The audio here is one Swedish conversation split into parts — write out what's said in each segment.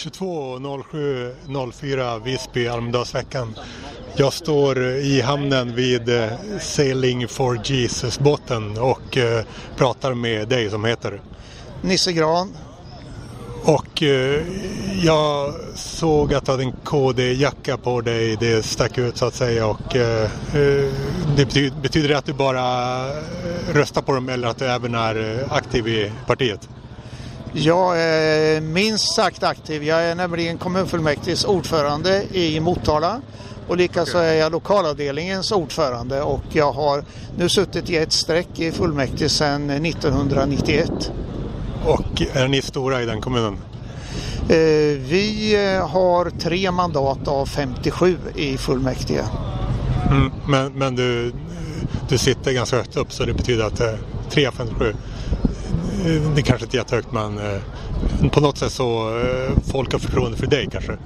22.07.04 Visby, Almedalsveckan. Jag står i hamnen vid Sailing for Jesus-båten och pratar med dig som heter? Nisse Gran. Och jag såg att du hade en KD-jacka på dig. Det stack ut så att säga. Och, det betyder, det att du bara röstar på dem eller att du även är aktiv i partiet? Jag är minst sagt aktiv. Jag är nämligen kommunfullmäktiges ordförande i Motala och likaså är jag lokalavdelningens ordförande och jag har nu suttit i ett streck i fullmäktige sedan 1991. Och är ni stora i den kommunen? Eh, vi eh, har tre mandat av 57 i fullmäktige. Mm, men men du, du sitter ganska högt upp så det betyder att eh, 3 av 57 eh, Eh, det är kanske inte är jättehögt men eh, på något sätt så eh, folk har förtroende för dig kanske?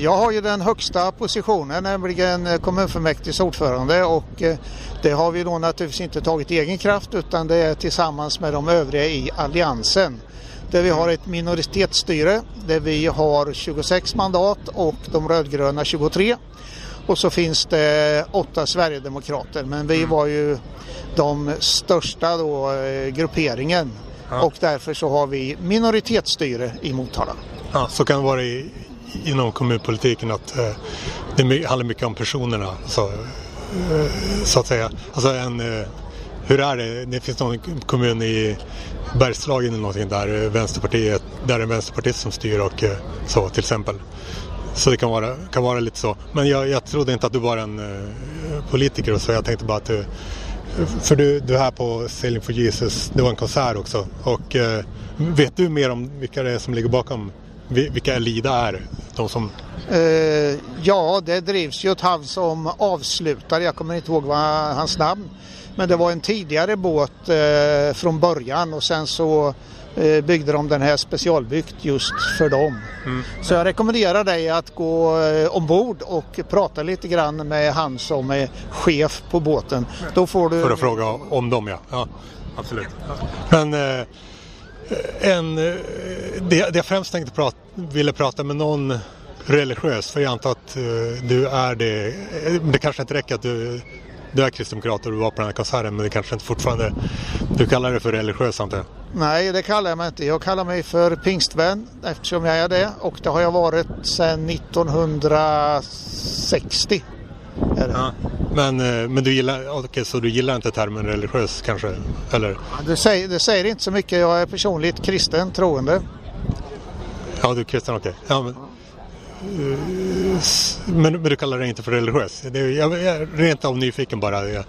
Jag har ju den högsta positionen, nämligen kommunfullmäktiges ordförande och det har vi då naturligtvis inte tagit egen kraft utan det är tillsammans med de övriga i Alliansen. Där vi har ett minoritetsstyre där vi har 26 mandat och de rödgröna 23. Och så finns det åtta Sverigedemokrater men vi var ju de största då, grupperingen och därför så har vi minoritetsstyre i Motala. Ja, så kan det vara i, inom kommunpolitiken att eh, det handlar mycket om personerna. Så, eh, så att säga. Alltså en, eh, hur är det? Det finns någon kommun i Bergslagen eller någonting där eh, Vänsterpartiet, där är en vänsterpartist som styr och eh, så till exempel. Så det kan vara, kan vara lite så. Men jag, jag trodde inte att du var en eh, politiker och så. Jag tänkte bara att du för du, du är här på Sailing for Jesus, det var en konsert också. Och eh, vet du mer om vilka det är som ligger bakom? Vilka Elida är? De som... Eh, ja, det drivs ju ett han som avslutare, jag kommer inte ihåg vad hans namn. Men det var en tidigare båt eh, från början och sen så byggde de den här specialbyggt just för dem. Så jag rekommenderar dig att gå eh, ombord och prata lite grann med han som är chef på båten. Då får du... För att fråga om dem ja. ja absolut. Men eh, en, eh, det, jag främst tänkte prata, ville prata med någon religiös, för jag antar att eh, du är det. Eh, det kanske inte räcker att du, du är kristdemokrat och du var på den här konserten, men det kanske inte fortfarande, du kallar det för religiös antar jag? Nej, det kallar jag mig inte. Jag kallar mig för pingstvän eftersom jag är det och det har jag varit sedan 1960. Är det. Men, eh, men du gillar, okej, så du gillar inte termen religiös kanske? Eller? Det, säger, det säger inte så mycket. Jag är personligt kristen troende. Ja, du är kristen, okej. Ja, men, men, men du kallar det inte för religiös? Det är, jag, jag rent av nyfiken bara. Jag,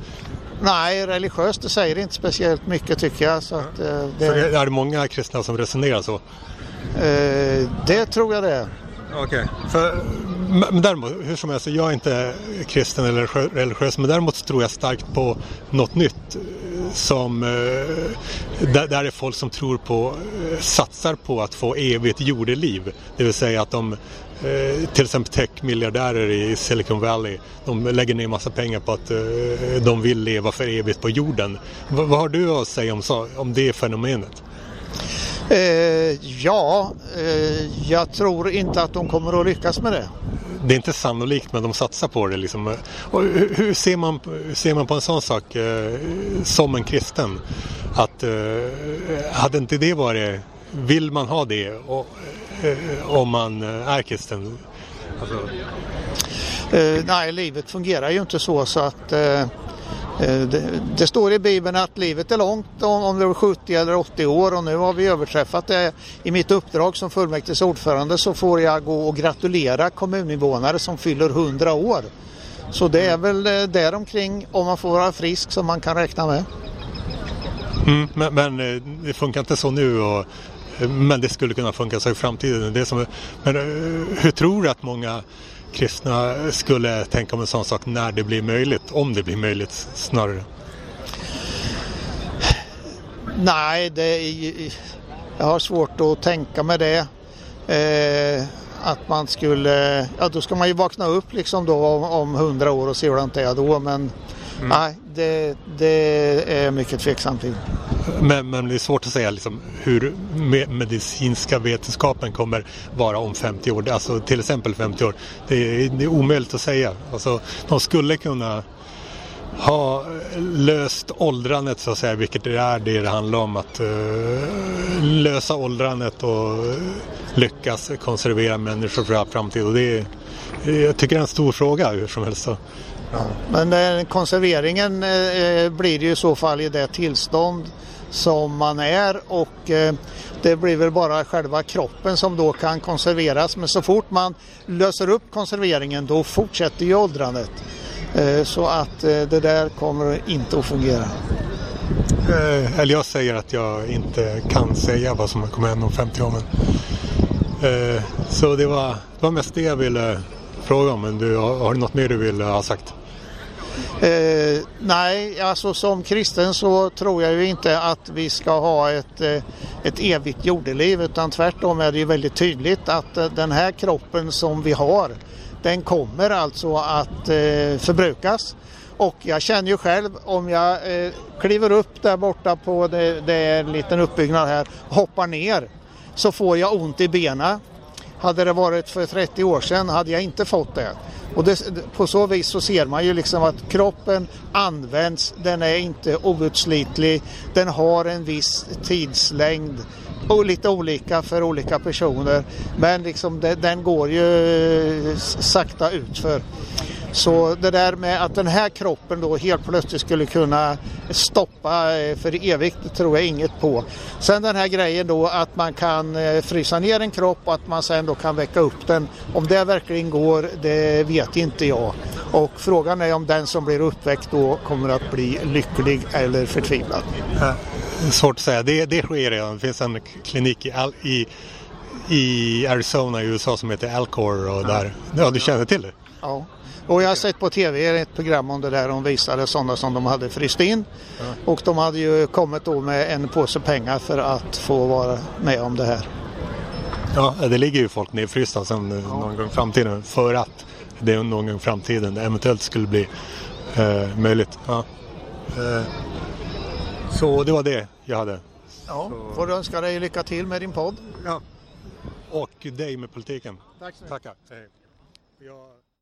Nej, religiöst det säger inte speciellt mycket tycker jag. Så att, eh, för det, är det många kristna som resonerar så? eh, det tror jag det är. Okej. För, men däremot, hur som helst, jag är inte kristen eller religiö- religiös, men däremot tror jag starkt på något nytt. eh, Som, eh, där, där är folk som tror på, eh, satsar på att få evigt jordeliv. Det vill säga att de, eh, till exempel techmiljardärer i Silicon Valley, de lägger ner massa pengar på att eh, de vill leva för evigt på jorden. V- vad har du att säga om, så, om det fenomenet? Eh, ja, eh, jag tror inte att de kommer att lyckas med det. det är inte sannolikt men de satsar på det. Liksom. Och hur, hur, ser man, ser man på en sån sak eh, som en kristen? Att eh, hade inte det varit, vill man ha det och, om man eh, är kristen? Alltså, Eh, nej, livet fungerar ju inte så så att eh, eh, det, det står i Bibeln att livet är långt om, om du är 70 eller 80 år och nu har vi överträffat det. I mitt uppdrag som fullmäktiges ordförande så får jag gå och gratulera kommuninvånare som fyller 100 år. Så det är väl eh, däromkring om man får vara frisk som man kan räkna med. mm, men, men eh, det funkar inte så nu och, men det skulle kunna funka så i framtiden. Det som, men eh, hur tror du att många kristna skulle tänka om en sån sak när det blir möjligt? Om det blir möjligt snarare. Nej, det är, jag har svårt att tänka mig det. Eh, att man skulle, ja då ska man ju vakna upp liksom då om, 100 år och se hur det är då men nej, det, det är mycket tveksamt till men, men, det är svårt att säga liksom, hur medicinska vetenskapen kommer vara om 50 år. Alltså till exempel 50 år. Det är, det är omöjligt att säga. Alltså, de skulle kunna ha löst åldrandet så att säga, vilket det är det det handlar om. Att uh, lösa åldrandet och lyckas konservera människor för all framtid. Och det är, jag tycker det är en stor fråga hur som helst. Ja. Men eh, konserveringen eh, eh, blir det i så fall i det tillstånd som man är och eh, det blir väl bara själva kroppen som då kan konserveras men så fort man löser upp konserveringen då fortsätter ju åldrandet. Eh, så att eh, det där kommer inte att fungera. Eh, eller jag säger att jag inte kan säga vad som kommer hända om 50 år. Men, eh, så det var, det var mest det jag ville fråga om. Men du, har du något mer du vill ha sagt? Eh, nej, alltså som kristen så tror jag ju inte att vi ska ha ett, eh, ett evigt jordeliv utan tvärtom är det ju väldigt tydligt att eh, den här kroppen som vi har den kommer alltså att eh, förbrukas. Och jag känner ju själv om jag eh, kliver upp där borta på det, det är en liten uppbyggnad här hoppar ner så får jag ont i benen. Hade det varit för 30 år sedan hade jag inte fått det. Och det, på så vis så ser man ju liksom att kroppen används, den är inte outslitlig, den har en viss tidslängd och lite olika för olika personer. Men liksom det, den går ju eh, sakta utför. Så det där med att den här kroppen då helt plötsligt skulle kunna stoppa eh, för evigt tror jag inget på. Sen den här grejen då att man kan eh, frysa ner en kropp och att man sen då kan väcka upp den. Om det verkligen går, det vet inte jag. Och frågan är om den som blir uppväckt då kommer att bli lycklig eller förtvivlad. Svårt att säga. Det, det sker redan. Det finns en klinik i, i, i Arizona i USA som heter Alcor och där. Ja, du känner till det? Ja. Och jag har sett på tv ett program om det där. De visade sådana som de hade fryst in. Ja. Och de hade ju kommit då med en påse pengar för att få vara med om det här. Ja, det ligger ju folk nedfrysta sen ja. någon gång i framtiden för att det någon gång i framtiden eventuellt skulle bli eh, möjligt. Ja. Eh, så det var det jag hade. Ja, så... får du önska dig lycka till med din podd. Ja. Och dig med politiken. Tack så mycket. Tackar. Jag...